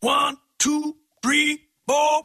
One, two, three, four.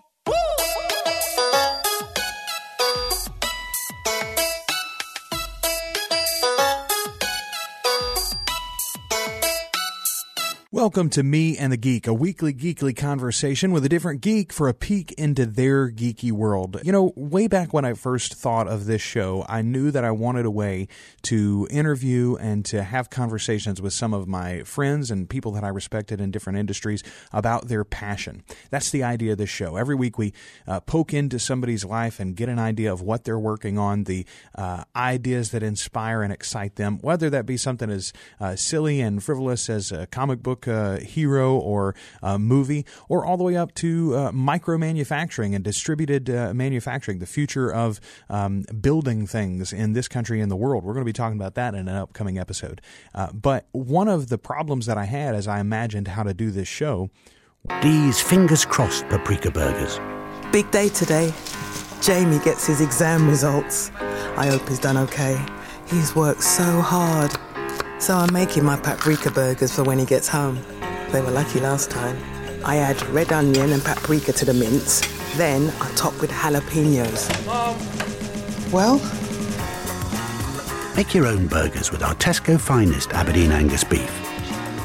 Welcome to Me and the Geek, a weekly geekly conversation with a different geek for a peek into their geeky world. You know, way back when I first thought of this show, I knew that I wanted a way to interview and to have conversations with some of my friends and people that I respected in different industries about their passion. That's the idea of this show. Every week we uh, poke into somebody's life and get an idea of what they're working on, the uh, ideas that inspire and excite them, whether that be something as uh, silly and frivolous as a comic book uh, hero or uh, movie, or all the way up to uh, micro manufacturing and distributed uh, manufacturing, the future of um, building things in this country and the world. We're going to be talking about that in an upcoming episode. Uh, but one of the problems that I had as I imagined how to do this show. These fingers crossed paprika burgers. Big day today. Jamie gets his exam results. I hope he's done okay. He's worked so hard. So I'm making my paprika burgers for when he gets home. They were lucky last time. I add red onion and paprika to the mince. Then I top with jalapenos. Well, Make your own burgers with our Tesco finest Aberdeen Angus beef.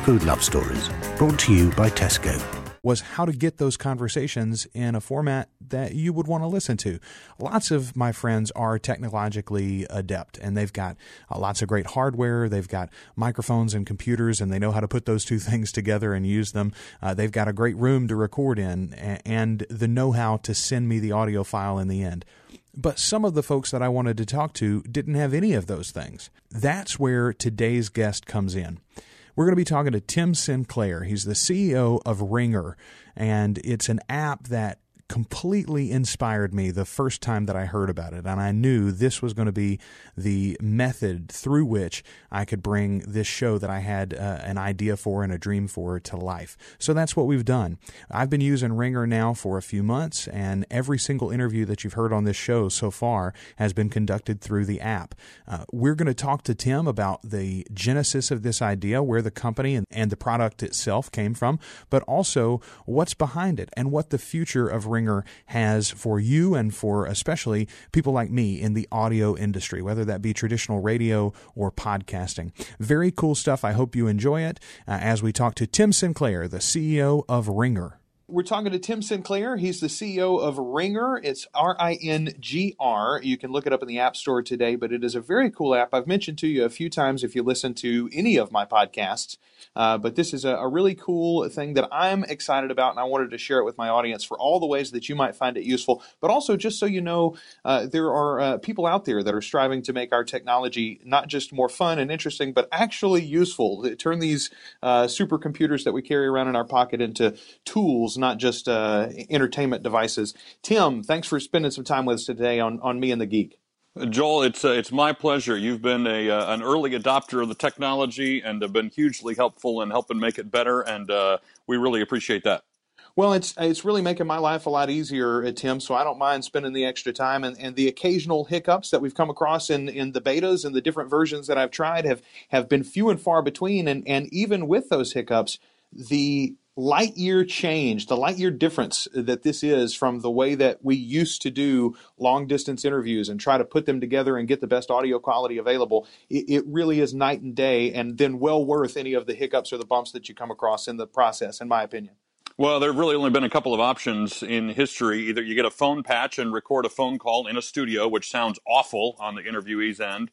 Food Love Stories, brought to you by Tesco. Was how to get those conversations in a format that you would want to listen to. Lots of my friends are technologically adept and they've got uh, lots of great hardware. They've got microphones and computers and they know how to put those two things together and use them. Uh, they've got a great room to record in and the know how to send me the audio file in the end. But some of the folks that I wanted to talk to didn't have any of those things. That's where today's guest comes in. We're going to be talking to Tim Sinclair. He's the CEO of Ringr, and it's an app that completely inspired me the first time that I heard about it. And I knew this was going to be the method through which I could bring this show that I had uh, an idea for and a dream for to life. So that's what we've done. I've been using Ringr now for a few months, and every single interview that you've heard on this show so far has been conducted through the app. Uh, we're going to talk to Tim about the genesis of this idea, where the company and, and the product itself came from, but also what's behind it and what the future of Ringr has for you and for especially people like me in the audio industry, whether that be traditional radio or podcasting. Very cool stuff. I hope you enjoy it uh, as we talk to Tim Sinclair, the CEO of Ringr. We're talking to Tim Sinclair. He's the CEO of Ringr. It's R I N G R. You can look it up in the App Store today, but it is a very cool app. I've mentioned to you a few times if you listen to any of my podcasts. Uh, but this is a, a really cool thing that I'm excited about, and I wanted to share it with my audience for all the ways that you might find it useful. But also, just so you know, uh, there are uh, people out there that are striving to make our technology not just more fun and interesting, but actually useful. Turn these uh, supercomputers that we carry around in our pocket into tools, not just uh, entertainment devices. Tim, thanks for spending some time with us today on, on Me and the Geek. Joel, it's uh, it's my pleasure. You've been a uh, an early adopter of the technology and have been hugely helpful in helping make it better, and uh, we really appreciate that. Well, it's it's really making my life a lot easier, uh, Tim. So I don't mind spending the extra time and, and the occasional hiccups that we've come across in, in the betas and the different versions that I've tried have have been few and far between. And and even with those hiccups, the light year change, the light year difference that this is from the way that we used to do long distance interviews and try to put them together and get the best audio quality available, it, it really is night and day, and then well worth any of the hiccups or the bumps that you come across in the process, in my opinion. Well, there have really only been a couple of options in history. Either you get a phone patch and record a phone call in a studio, which sounds awful on the interviewee's end,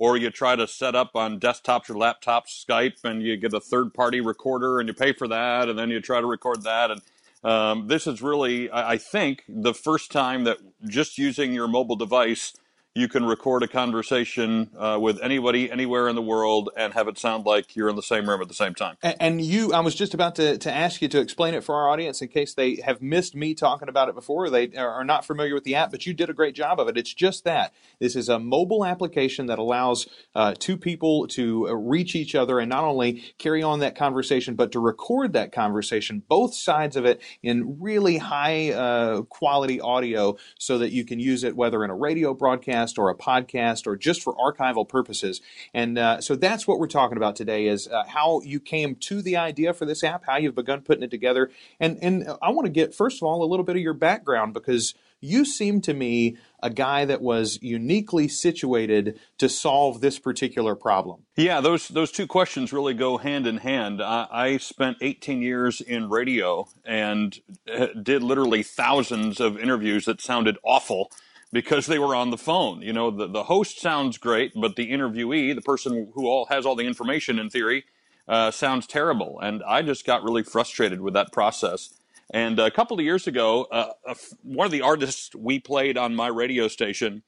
or you try to set up on desktops or laptops Skype and you get a third party recorder and you pay for that and then you try to record that. And um, this is really, I I think, the first time that just using your mobile device you can record a conversation uh, with anybody anywhere in the world and have it sound like you're in the same room at the same time. And, and you, I was just about to, to ask you to explain it for our audience in case they have missed me talking about it before. They are not familiar with the app, but you did a great job of it. It's just that. This is a mobile application that allows uh, two people to uh, reach each other and not only carry on that conversation, but to record that conversation, both sides of it in really high uh, quality audio so that you can use it whether in a radio broadcast or a podcast or just for archival purposes. And uh, so that's what we're talking about today is uh, how you came to the idea for this app, how you've begun putting it together. And, and I want to get, first of all, a little bit of your background because you seem to me a guy that was uniquely situated to solve this particular problem. Yeah, those those two questions really go hand in hand. I, I spent 18 years in radio and uh, did literally thousands of interviews that sounded awful because they were on the phone. You know, the, the host sounds great, but the interviewee, the person who all has all the information in theory, uh, sounds terrible. And I just got really frustrated with that process. And a couple of years ago, uh, one of the artists we played on my radio station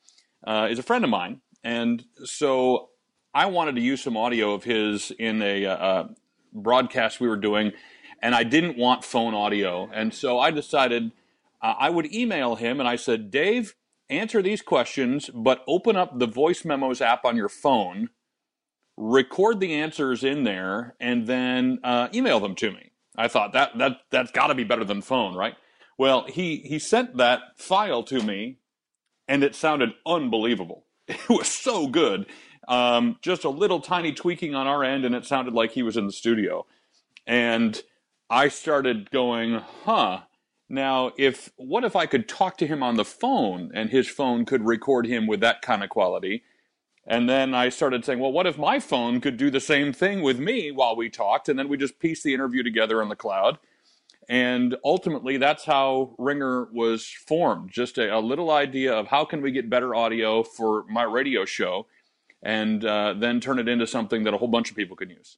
uh, is a friend of mine. And so I wanted to use some audio of his in a uh, broadcast we were doing, and I didn't want phone audio. And so I decided uh, I would email him, and I said, Dave, answer these questions, but open up the voice memos app on your phone, record the answers in there, and then uh, email them to me. I thought that that that's got to be better than phone, right? Well, he he sent that file to me, and it sounded unbelievable. It was so good. Um, just a little tiny tweaking on our end, and it sounded like he was in the studio. And I started going, huh. Now, if what if I could talk to him on the phone, and his phone could record him with that kind of quality? And then I started saying, well, what if my phone could do the same thing with me while we talked? And then we just pieced the interview together on the cloud. And ultimately, that's how Ringr was formed. Just a, a little idea of how can we get better audio for my radio show, and uh, then turn it into something that a whole bunch of people can use.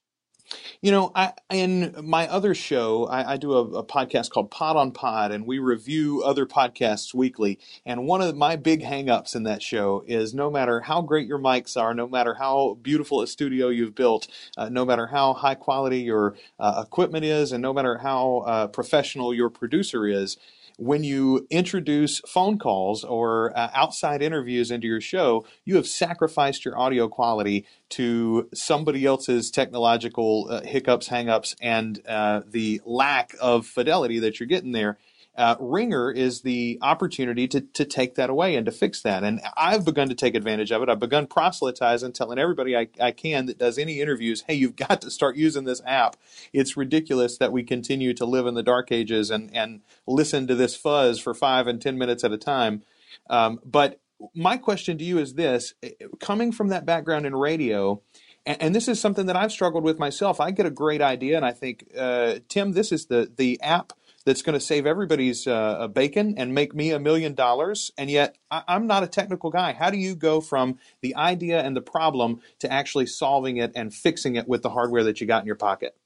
You know, I, in my other show, I, I do a, a, podcast called Pod on Pod, and we review other podcasts weekly. And one of my big hangups in that show is no matter how great your mics are, no matter how beautiful a studio you've built, uh, no matter how high quality your uh, equipment is, and no matter how uh, professional your producer is, when you introduce phone calls or uh, outside interviews into your show, you have sacrificed your audio quality to somebody else's technological uh, hiccups, hangups, and uh, the lack of fidelity that you're getting there. Uh, Ringr is the opportunity to, to take that away and to fix that. And I've begun to take advantage of it. I've begun proselytizing, telling everybody I, I can that does any interviews, hey, you've got to start using this app. It's ridiculous that we continue to live in the dark ages and, and listen to this fuzz for five and 10 minutes at a time. Um, but my question to you is this coming from that background in radio, and, and, this is something that I've struggled with myself. I get a great idea, and I think, uh, Tim, this is the, the app that's going to save everybody's uh, bacon and make me a million dollars. And yet, I- I'm not a technical guy. How do you go from the idea and the problem to actually solving it and fixing it with the hardware that you got in your pocket?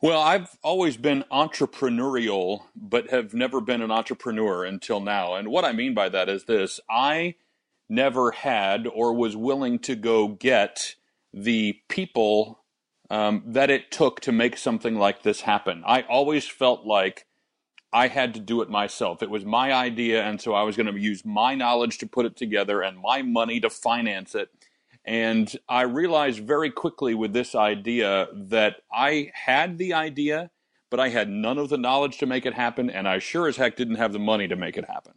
Well, I've always been entrepreneurial, but have never been an entrepreneur until now. And what I mean by that is this I never had or was willing to go get the people um, that it took to make something like this happen. I always felt like I had to do it myself. It was my idea, and so I was going to use my knowledge to put it together and my money to finance it. And I realized very quickly with this idea that I had the idea, but I had none of the knowledge to make it happen, and I sure as heck didn't have the money to make it happen.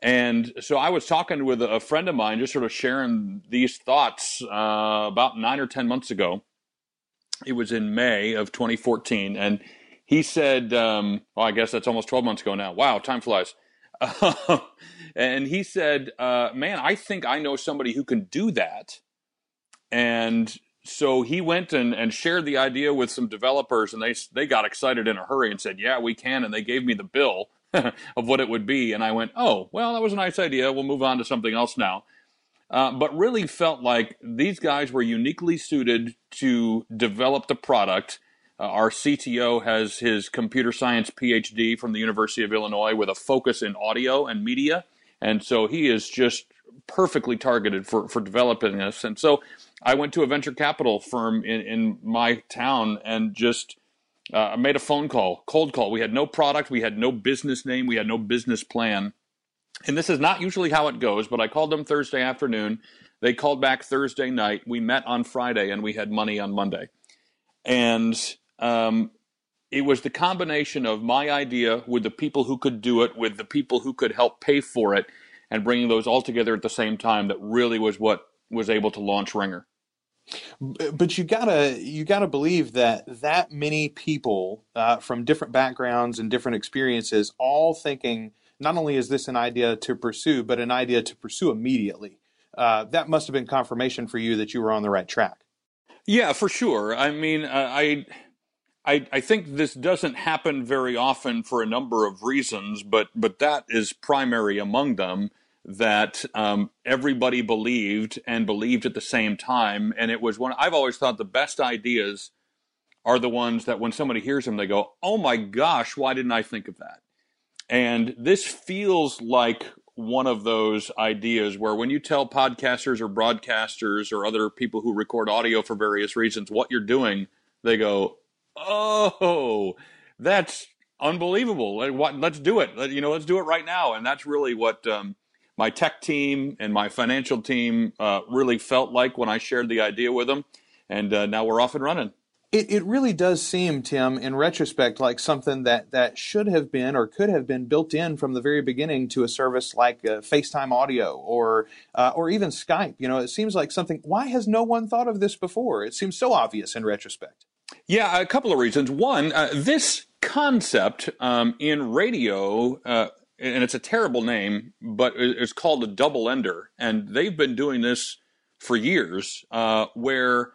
And so I was talking with a friend of mine, just sort of sharing these thoughts uh, about nine or 10 months ago. It was in May of 2014. And he said, um, well, I guess that's almost 12 months ago now. Wow, time flies. and he said, uh, man, I think I know somebody who can do that. And so he went and, and shared the idea with some developers, and they, they got excited in a hurry and said, yeah, we can. And they gave me the bill of what it would be. And I went, oh, well, that was a nice idea. We'll move on to something else now. Uh, but really felt like these guys were uniquely suited to develop the product uh, our CTO has his computer science PhD from the University of Illinois with a focus in audio and media. And so he is just perfectly targeted for, for developing this. And so I went to a venture capital firm in, in my town and just uh, made a phone call, cold call. We had no product, we had no business name, we had no business plan. And this is not usually how it goes, but I called them Thursday afternoon. They called back Thursday night. We met on Friday and we had money on Monday. And um, it was the combination of my idea with the people who could do it, with the people who could help pay for it, and bringing those all together at the same time that really was what was able to launch Ringr. But you gotta you gotta believe that that many people uh, from different backgrounds and different experiences, all thinking not only is this an idea to pursue, but an idea to pursue immediately. Uh, that must have been confirmation for you that you were on the right track. Yeah, for sure. I mean, uh, I, I, I think this doesn't happen very often for a number of reasons, but but that is primary among them. That um, everybody believed and believed at the same time, and it was one. I've always thought the best ideas are the ones that when somebody hears them, they go, "Oh my gosh, why didn't I think of that?" And this feels like one of those ideas where when you tell podcasters or broadcasters or other people who record audio for various reasons what you're doing, they go, "Oh, that's unbelievable! Let's do it. You know, let's do it right now." And that's really what um, my tech team and my financial team uh, really felt like when I shared the idea with them. And uh, now we're off and running. It, it really does seem, Tim, in retrospect, like something that, that should have been or could have been built in from the very beginning to a service like uh, FaceTime audio or uh, or even Skype. You know, it seems like something. Why has no one thought of this before? It seems so obvious in retrospect. Yeah, a couple of reasons. One, uh, this concept um, in radio, uh, and it's a terrible name, but it's called a double ender, and they've been doing this for years, uh, where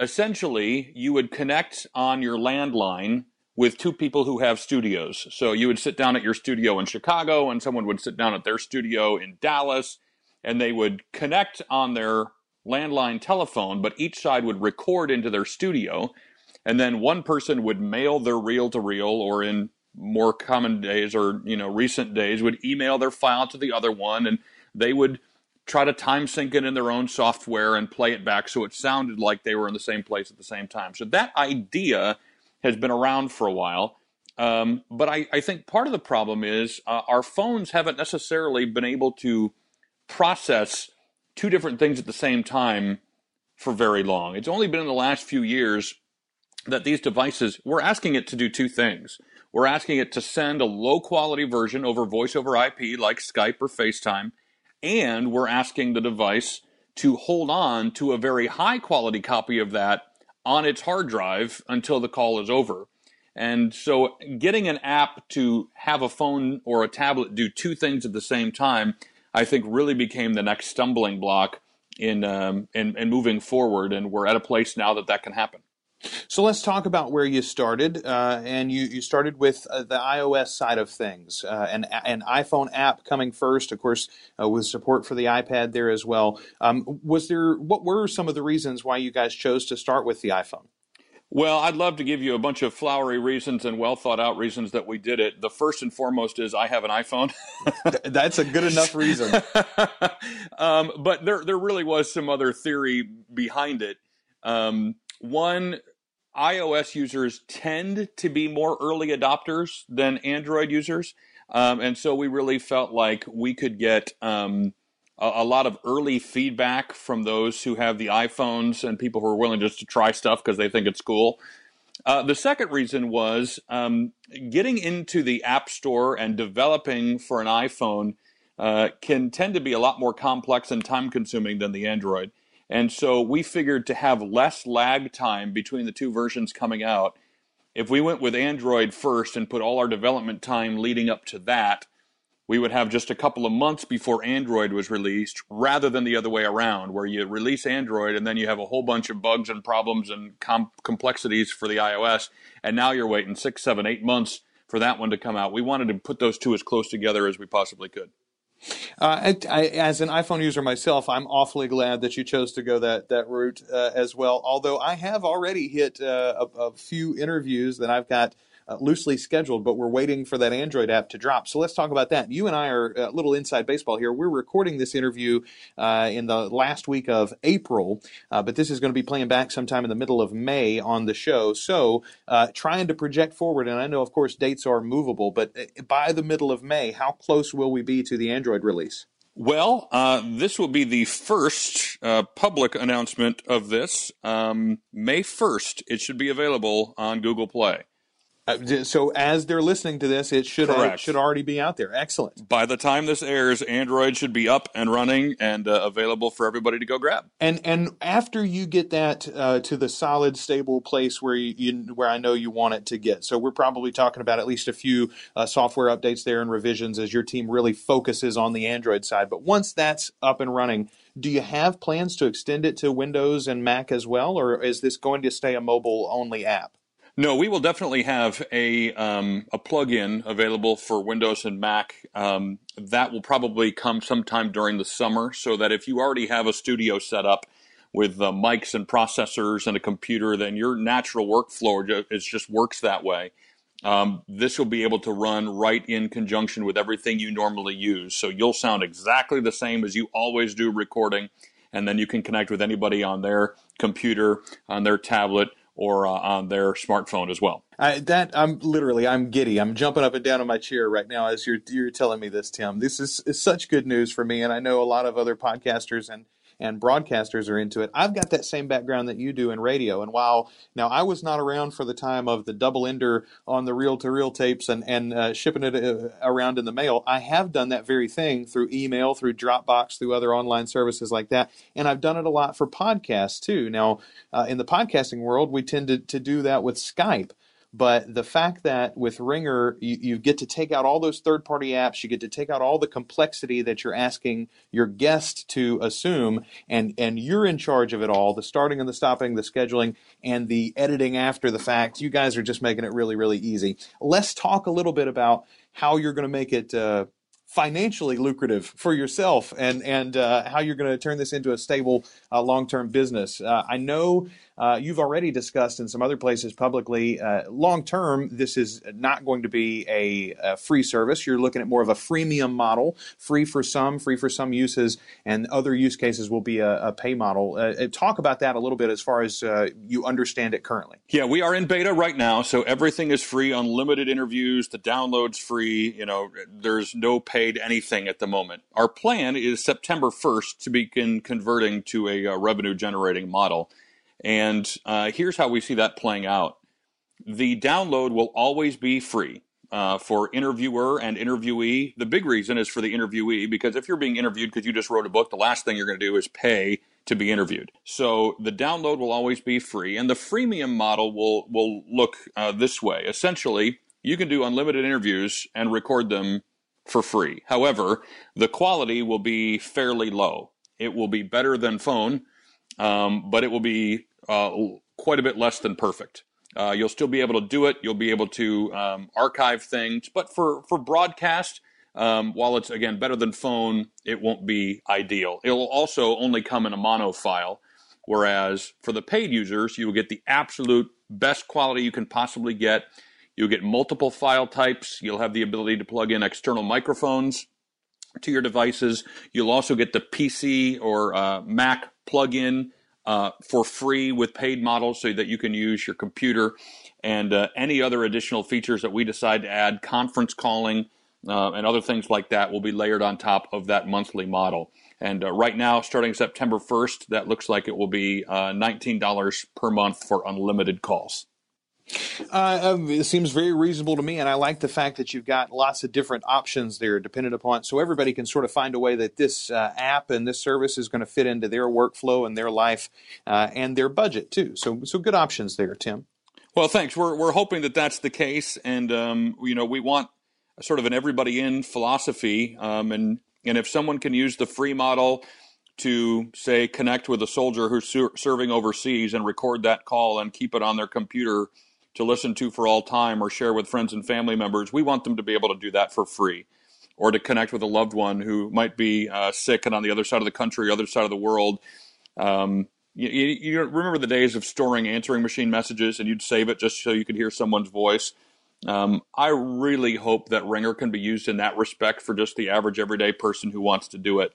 essentially you would connect on your landline with two people who have studios. So you would sit down at your studio in Chicago, and someone would sit down at their studio in Dallas, and they would connect on their landline telephone, but each side would record into their studio. And then one person would mail their reel to reel, or in more common days or you know recent days, would email their file to the other one, and they would try to time sync it in their own software and play it back so it sounded like they were in the same place at the same time. So that idea has been around for a while. Um, but I, I, think part of the problem is uh, our phones haven't necessarily been able to process two different things at the same time for very long. It's only been in the last few years that these devices, we're asking it to do two things. We're asking it to send a low quality version over voice over IP like Skype or FaceTime and we're asking the device to hold on to a very high quality copy of that on its hard drive until the call is over. And so getting an app to have a phone or a tablet do two things at the same time, I think really became the next stumbling block in, um, in, in moving forward. And we're at a place now that that can happen. So let's talk about where you started. Uh, and you, you started with uh, the iOS side of things, uh, an, an iPhone app coming first, of course, uh, with support for the iPad there as well. Um, was there what were some of the reasons why you guys chose to start with the iPhone? Well, I'd love to give you a bunch of flowery reasons and well thought out reasons that we did it. The first and foremost is I have an iPhone. That's a good enough reason. um, but there, there really was some other theory behind it. Um, one, iOS users tend to be more early adopters than Android users. Um, and so we really felt like we could get um, a, a, lot of early feedback from those who have the iPhones and people who are willing just to try stuff because they think it's cool. Uh, the second reason was um, getting into the App Store and developing for an iPhone uh, can tend to be a lot more complex and time consuming than the Android. And so we figured to have less lag time between the two versions coming out, if we went with Android first and put all our development time leading up to that, we would have just a couple of months before Android was released rather than the other way around, where you release Android and then you have a whole bunch of bugs and problems and com- complexities for the iOS. And now you're waiting six, seven, eight months for that one to come out. We wanted to put those two as close together as we possibly could. Uh, I, as an iPhone user myself, I'm awfully glad that you chose to go that that route uh, as well. Although I have already hit uh, a, a, few interviews that I've got uh, loosely scheduled, but we're waiting for that Android app to drop. So let's talk about that. You and I are a little inside baseball here. We're recording this interview uh, in the last week of April, uh, but this is going to be playing back sometime in the middle of May on the show. So uh, trying to project forward, and I know, of course, dates are movable, but uh, by the middle of May, how close will we be to the Android release? Well, uh, this will be the first uh, public announcement of this. Um, May 1st, it should be available on Google Play. Uh, so as they're listening to this, it should should already be out there. Excellent. By the time this airs, Android should be up and running and uh, available for everybody to go grab. And and after you get that uh, to the solid, stable place where you, you where I know you want it to get, so we're probably talking about at least a few uh, software updates there and revisions as your team really focuses on the Android side. But once that's up and running, do you have plans to extend it to Windows and Mac as well, or is this going to stay a mobile only app? No, we will definitely have a um, a plugin available for Windows and Mac. Um, that will probably come sometime during the summer, so that if you already have a studio set up with uh, mics and processors and a computer, then your natural workflow is just works that way. Um, this will be able to run right in conjunction with everything you normally use. So you'll sound exactly the same as you always do recording, and then you can connect with anybody on their computer, on their tablet, or uh, on their smartphone as well. I, that I'm literally I'm giddy. I'm jumping up and down in my chair right now as you're you're telling me this, Tim. This is, is such good news for me, and I know a lot of other podcasters and and broadcasters are into it. I've got that same background that you do in radio, and while now I was not around for the time of the double ender on the reel to reel tapes and and uh, shipping it uh, around in the mail, I have done that very thing through email, through Dropbox, through other online services like that, and I've done it a lot for podcasts too. Now, uh, in the podcasting world, we tend to, to do that with Skype. But the fact that with Ringr, you, you get to take out all those third party apps, you get to take out all the complexity that you're asking your guest to assume, and, and you're in charge of it all the starting and the stopping, the scheduling, and the editing after the fact. You guys are just making it really, really easy. Let's talk a little bit about how you're going to make it. Uh, financially lucrative for yourself and and uh, how you're going to turn this into a stable uh, long-term business. Uh, I know uh, you've already discussed in some other places publicly. Uh, long term, this is not going to be a, a, free service. You're looking at more of a freemium model, free for some, free for some uses, and other use cases will be a, a pay model. Uh, talk about that a little bit as far as you understand it currently. Yeah, we are in beta right now, so everything is free, unlimited interviews, the download's free. You know, there's no paid anything at the moment. Our plan is September 1st to begin converting to a, a revenue generating model. And uh, here's how we see that playing out the download will always be free. Uh, for interviewer and interviewee, the big reason is for the interviewee because if you're being interviewed because you just wrote a book, the last thing you're going to do is pay to be interviewed. So the download will always be free, and the freemium model will will look uh, this way. Essentially, you can do unlimited interviews and record them for free. However, the quality will be fairly low. It will be better than phone, um, but it will be uh, quite a bit less than perfect. Uh, you'll still be able to do it. You'll be able to um, archive things, but for for broadcast, um, while it's again better than phone, it won't be ideal. It will also only come in a mono file, whereas for the paid users, you will get the absolute best quality you can possibly get. You'll get multiple file types. You'll have the ability to plug in external microphones to your devices. You'll also get the PC or uh, Mac plugin uh, for free with paid models so that you can use your computer and uh, any other additional features that we decide to add, conference calling, uh, and other things like that will be layered on top of that monthly model. And uh, right now, starting September 1st, that looks like it will be uh, $19 per month for unlimited calls. Uh, um, it seems very reasonable to me, and I like the fact that you've got lots of different options there, dependent upon so everybody can sort of find a way that this uh, app and this service is going to fit into their workflow and their life uh, and their budget too. So, so good options there, Tim. Well, thanks. We're we're hoping that that's the case, and um, you know we want sort of an everybody in philosophy, um, and and if someone can use the free model to say connect with a soldier who's ser- serving overseas and record that call and keep it on their computer to listen to for all time or share with friends and family members, we want them to be able to do that for free. Or to connect with a loved one who might be uh, sick and on the other side of the country, other side of the world. Um, you, you, remember the days of storing answering machine messages and you'd save it just so you could hear someone's voice. Um, I really hope that Ringr can be used in that respect for just the average everyday person who wants to do it.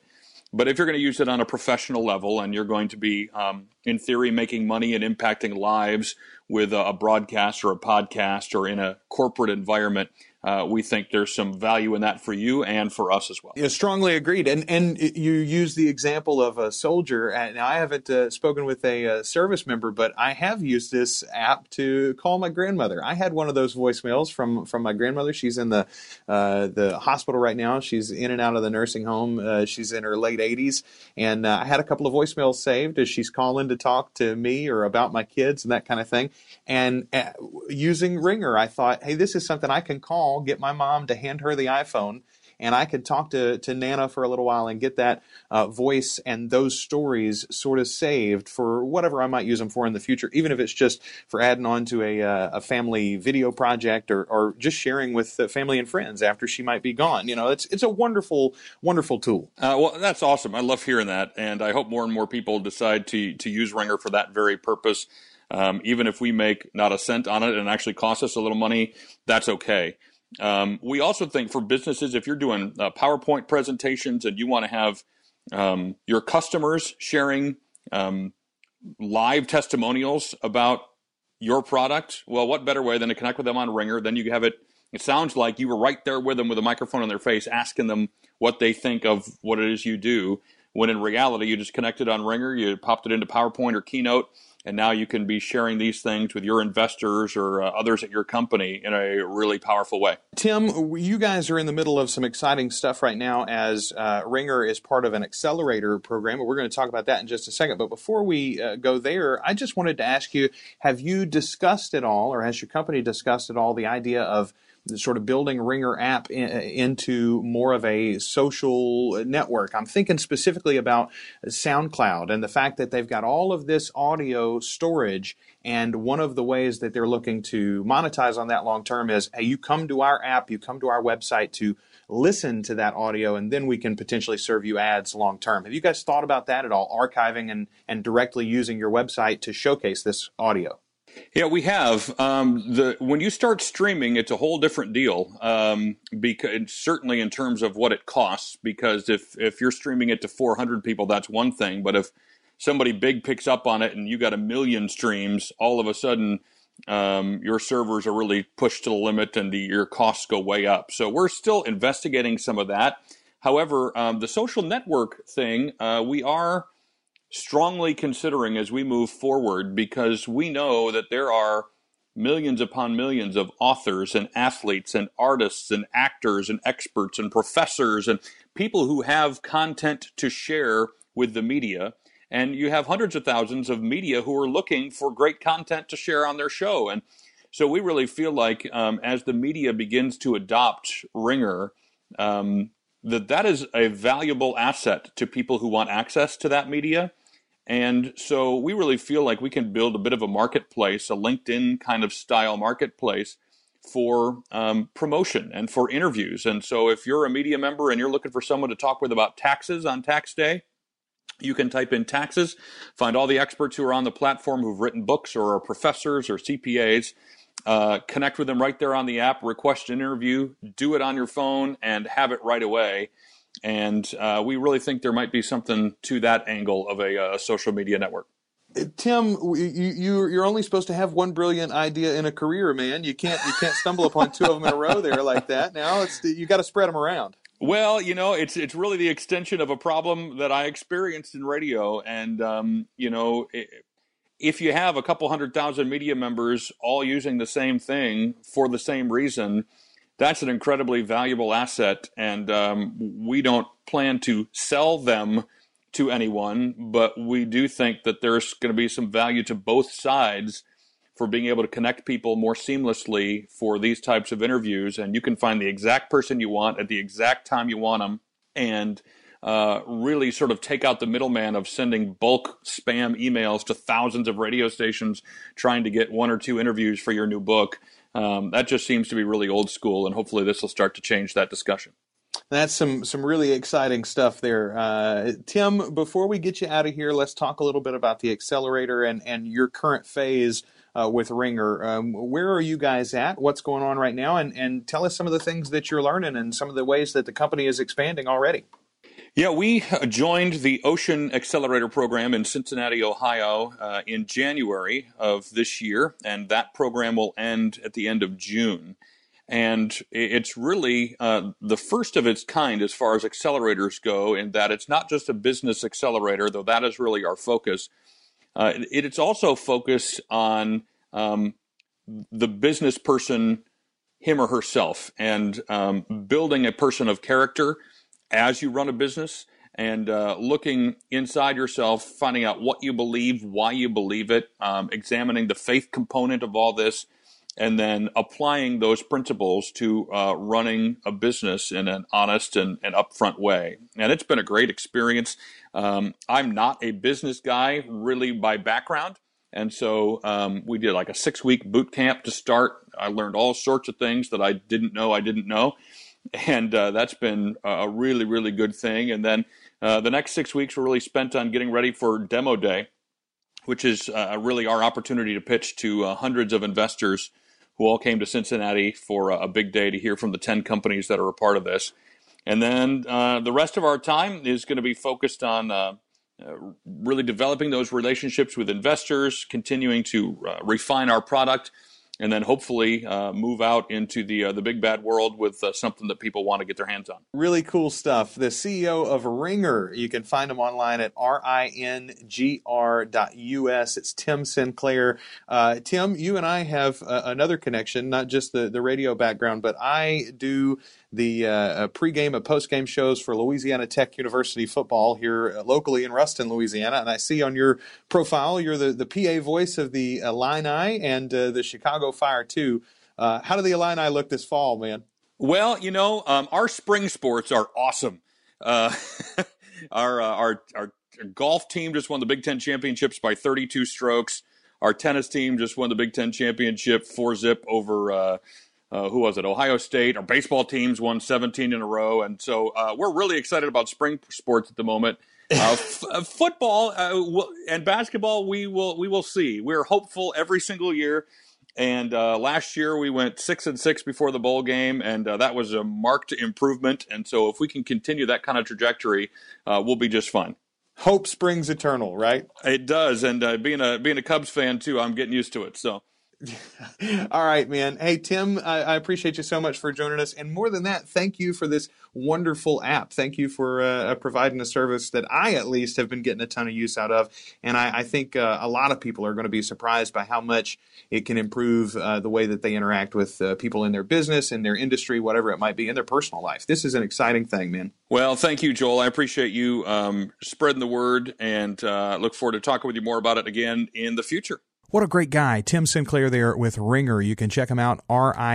But if you're going to use it on a professional level and you're going to be, um, in theory, making money and impacting lives with a, broadcast or a podcast or in a corporate environment, uh, we think there's some value in that for you and for us as well. Yeah, strongly agreed. And and you use the example of a soldier. And I haven't uh, spoken with a, uh, service member, but I have used this app to call my grandmother. I had one of those voicemails from from my grandmother. She's in the uh, the hospital right now. She's in and out of the nursing home. Uh, she's in her late 80s, and uh, I had a couple of voicemails saved as she's calling to talk to me or about my kids and that kind of thing. And using Ringr, I thought, hey, this is something I can call call, get my mom to hand her the iPhone, and I could talk to, to Nana for a little while and get that uh, voice and those stories sort of saved for whatever I might use them for in the future, even if it's just for adding on to a, uh, a family video project or, or just sharing with family and friends after she might be gone. You know, it's, it's a wonderful, wonderful tool. Uh, well, that's awesome. I love hearing that. And I hope more and more people decide to, to use Ringr for that very purpose. Um, even if we make not a cent on it and actually costs us a little money, that's okay. Um, we also think for businesses, if you're doing uh, PowerPoint presentations and you want to have um, your customers sharing um, live testimonials about your product, well, what better way than to connect with them on Ringr? Then you have it. It sounds like you were right there with them with a microphone on their face, asking them what they think of what it is you do. When in reality, you just connected on Ringr, you popped it into PowerPoint or Keynote, and now you can be sharing these things with your investors or uh, others at your company in a really powerful way. Tim, you guys are in the middle of some exciting stuff right now as uh, Ringr is part of an accelerator program. We're going to talk about that in just a second. But before we uh, go there, I just wanted to ask you have you discussed at all, or has your company discussed at all, the idea of sort of building Ringr app in, into more of a social network. I'm thinking specifically about SoundCloud and the fact that they've got all of this audio storage. And one of the ways that they're looking to monetize on that long term is hey, you come to our app, you come to our website to listen to that audio, and then we can potentially serve you ads long term. Have you guys thought about that at all? Archiving and, and directly using your website to showcase this audio? Yeah, we have. Um, the when you start streaming, it's a whole different deal. Um, because certainly in terms of what it costs, because if if you're streaming it to 400 people, that's one thing. But if somebody big picks up on it and you got a million streams, all of a sudden um, your servers are really pushed to the limit and the, your costs go way up. So we're still investigating some of that. However, um, the social network thing, uh, we are strongly considering as we move forward because we know that there are millions upon millions of authors and athletes and artists and actors and experts and professors and people who have content to share with the media. And you have hundreds of thousands of media who are looking for great content to share on their show. And so we really feel like um, as the media begins to adopt Ringr, um, that that is a valuable asset to people who want access to that media and so we really feel like we can build a bit of a marketplace, a LinkedIn kind of style marketplace for um, promotion and for interviews. And so if you're a media member and you're looking for someone to talk with about taxes on tax day, you can type in taxes, find all the experts who are on the platform who've written books or are professors or CPAs. Uh, connect with them right there on the app, request an interview, do it on your phone, and have it right away. And uh, we really think there might be something to that angle of a, a uh, social media network. Tim, you, you are only supposed to have one brilliant idea in a career, man. You can't you can't stumble upon two of them in a row there like that. Now it's you got to spread them around. Well, you know, it's it's really the extension of a problem that I experienced in radio, and um, you know, if you have a couple hundred thousand media members all using the same thing for the same reason, that's an incredibly valuable asset, and um, we don't plan to sell them to anyone, but we do think that there's going to be some value to both sides for being able to connect people more seamlessly for these types of interviews. And you can find the exact person you want at the exact time you want them, and uh, really sort of take out the middleman of sending bulk spam emails to thousands of radio stations trying to get one or two interviews for your new book. Um, that just seems to be really old school, and hopefully this will start to change that discussion. That's some some really exciting stuff there, uh, Tim. Before we get you out of here, let's talk a little bit about the accelerator and and your current phase uh, with Ringr. Um, where are you guys at? What's going on right now? And and tell us some of the things that you're learning and some of the ways that the company is expanding already. Yeah, we joined the Ocean Accelerator program in Cincinnati, Ohio, uh, in January of this year, and that program will end at the end of June. And it's really uh, the first of its kind as far as accelerators go, in that it's not just a business accelerator, though that is really our focus. Uh, it, it's also focused on um, the business person, him or herself, and um, building a person of character as you run a business and uh, looking inside yourself, finding out what you believe, why you believe it, um, examining the faith component of all this, and then applying those principles to uh, running a business in an honest and, and upfront way. And it's been a great experience. Um, I'm not a business guy really by background. And so um, we did like a six week boot camp to start. I learned all sorts of things that I didn't know I didn't know. And uh, that's been a really, really good thing. And then uh, the next six weeks were really spent on getting ready for Demo Day, which is uh, really our opportunity to pitch to uh, hundreds of investors who all came to Cincinnati for a big day to hear from the 10 companies that are a part of this. And then uh, the rest of our time is going to be focused on uh, really developing those relationships with investors, continuing to refine our product, and then hopefully uh, move out into the uh, the big bad world with uh, something that people want to get their hands on. Really cool stuff. The CEO of Ringr, you can find him online at ringr.us. It's Tim Sinclair. Uh, Tim, you and I have another connection, not just the the radio background, but I do the uh, uh, pregame and postgame shows for Louisiana Tech University football here uh, locally in Ruston, Louisiana. And I see on your profile you're the, the PA voice of the Illini and uh, the Chicago Fire, too. Uh, how do the Illini look this fall, man? Well, you know, um, our spring sports are awesome. Uh, our, our, our golf team just won the Big Ten championships by 32 strokes. Our tennis team just won the Big Ten championship four zip over uh, who was it? Ohio State. Our baseball teams won 17 in a row, and so uh, we're really excited about spring sports at the moment. Uh, f- uh, football uh, and basketball, we will we will see. We're hopeful every single year. And uh, last year we went six and six before the bowl game, and that was a marked improvement. And so, if we can continue that kind of trajectory, we'll be just fine hope springs eternal, right? It does, and uh, being a being a Cubs fan too, I'm getting used to it. So All right, man. Hey, Tim, I, I, appreciate you so much for joining us. And more than that, thank you for this wonderful app. Thank you for uh, providing a service that I, at least, have been getting a ton of use out of. And I, I think uh, a lot of people are going to be surprised by how much it can improve uh, the way that they interact with uh, people in their business, in their industry, whatever it might be, in their personal life. This is an exciting thing, man. Well, thank you, Joel. I appreciate you um, spreading the word and uh, look forward to talking with you more about it again in the future. What a great guy. Tim Sinclair there with Ringr. You can check him out, R-I-N-G-R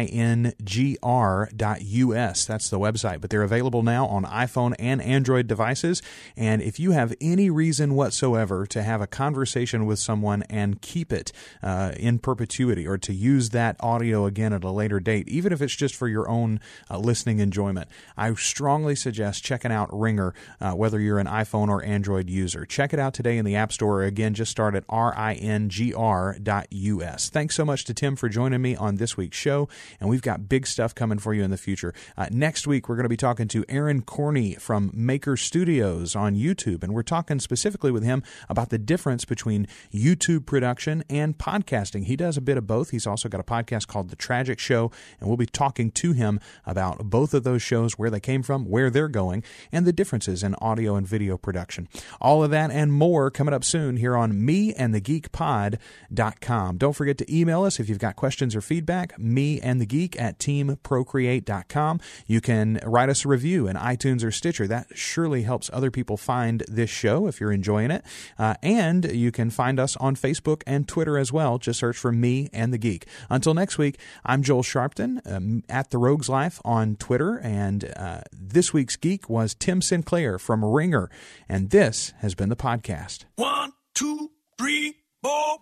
dot U-S. That's the website. But they're available now on iPhone and Android devices. And if you have any reason whatsoever to have a conversation with someone and keep it uh, in perpetuity or to use that audio again at a later date, even if it's just for your own uh, listening enjoyment, I strongly suggest checking out Ringr, uh, whether you're an iPhone or Android user. Check it out today in the App Store. Again, just start at R-I-N-G-R us. Thanks so much to Tim for joining me on this week's show, and we've got big stuff coming for you in the future. Uh, next week, we're going to be talking to Aaron Corney from Maker Studios on YouTube, and we're talking specifically with him about the difference between YouTube production and podcasting. He does a bit of both. He's also got a podcast called The Tragic Show, and we'll be talking to him about both of those shows, where they came from, where they're going, and the differences in audio and video production. All of that and more coming up soon here on Me and the Geek Pod teamprocreate.com. Don't forget to email us if you've got questions or feedback, me and the geek at teamprocreate.com. You can write us a review in iTunes or Stitcher. That surely helps other people find this show if you're enjoying it. Uh, and you can find us on Facebook and Twitter as well. Just search for me and the geek. Until next week, I'm Joel Sharpton um, at The Rogues Life on Twitter. And uh, this week's geek was Tim Sinclair from Ringr. And this has been the podcast. One, two, three, four.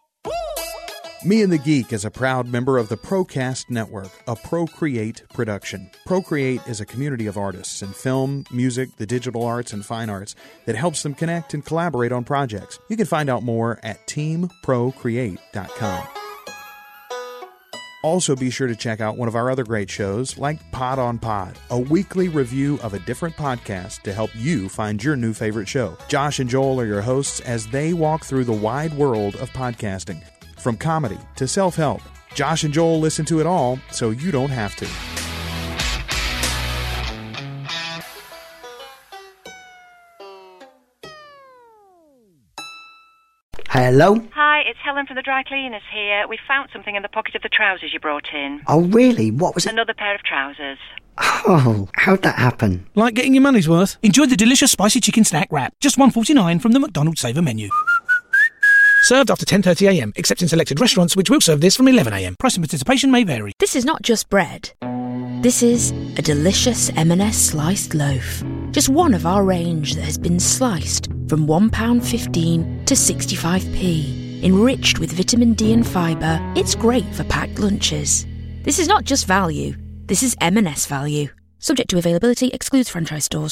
Me and the Geek is a proud member of the Procast Network, a Procreate production. Procreate is a community of artists in film, music, the digital arts, and fine arts that helps them connect and collaborate on projects. You can find out more at teamprocreate.com. Also, be sure to check out one of our other great shows like Pod on Pod, a weekly review of a different podcast to help you find your new favorite show. Josh and Joel are your hosts as they walk through the wide world of podcasting. From comedy to self help, Josh and Joel listen to it all so you don't have to. Hello? Hi, it's Helen from the dry cleaners here. We found something in the pocket of the trousers you brought in. Oh, really? What was it? Another pair of trousers. Oh, how'd that happen? Like getting your money's worth? Enjoy the delicious spicy chicken snack wrap. Just one forty nine from the McDonald's Saver menu. Served after 10.30am, except in selected restaurants which will serve this from 11am. Price and participation may vary. This is not just bread. This is a delicious M&S sliced loaf. Just one of our range that has been sliced from £1.15 to 65p. Enriched with vitamin D and fibre, it's great for packed lunches. This is not just value. This is M&S value. Subject to availability, excludes franchise stores.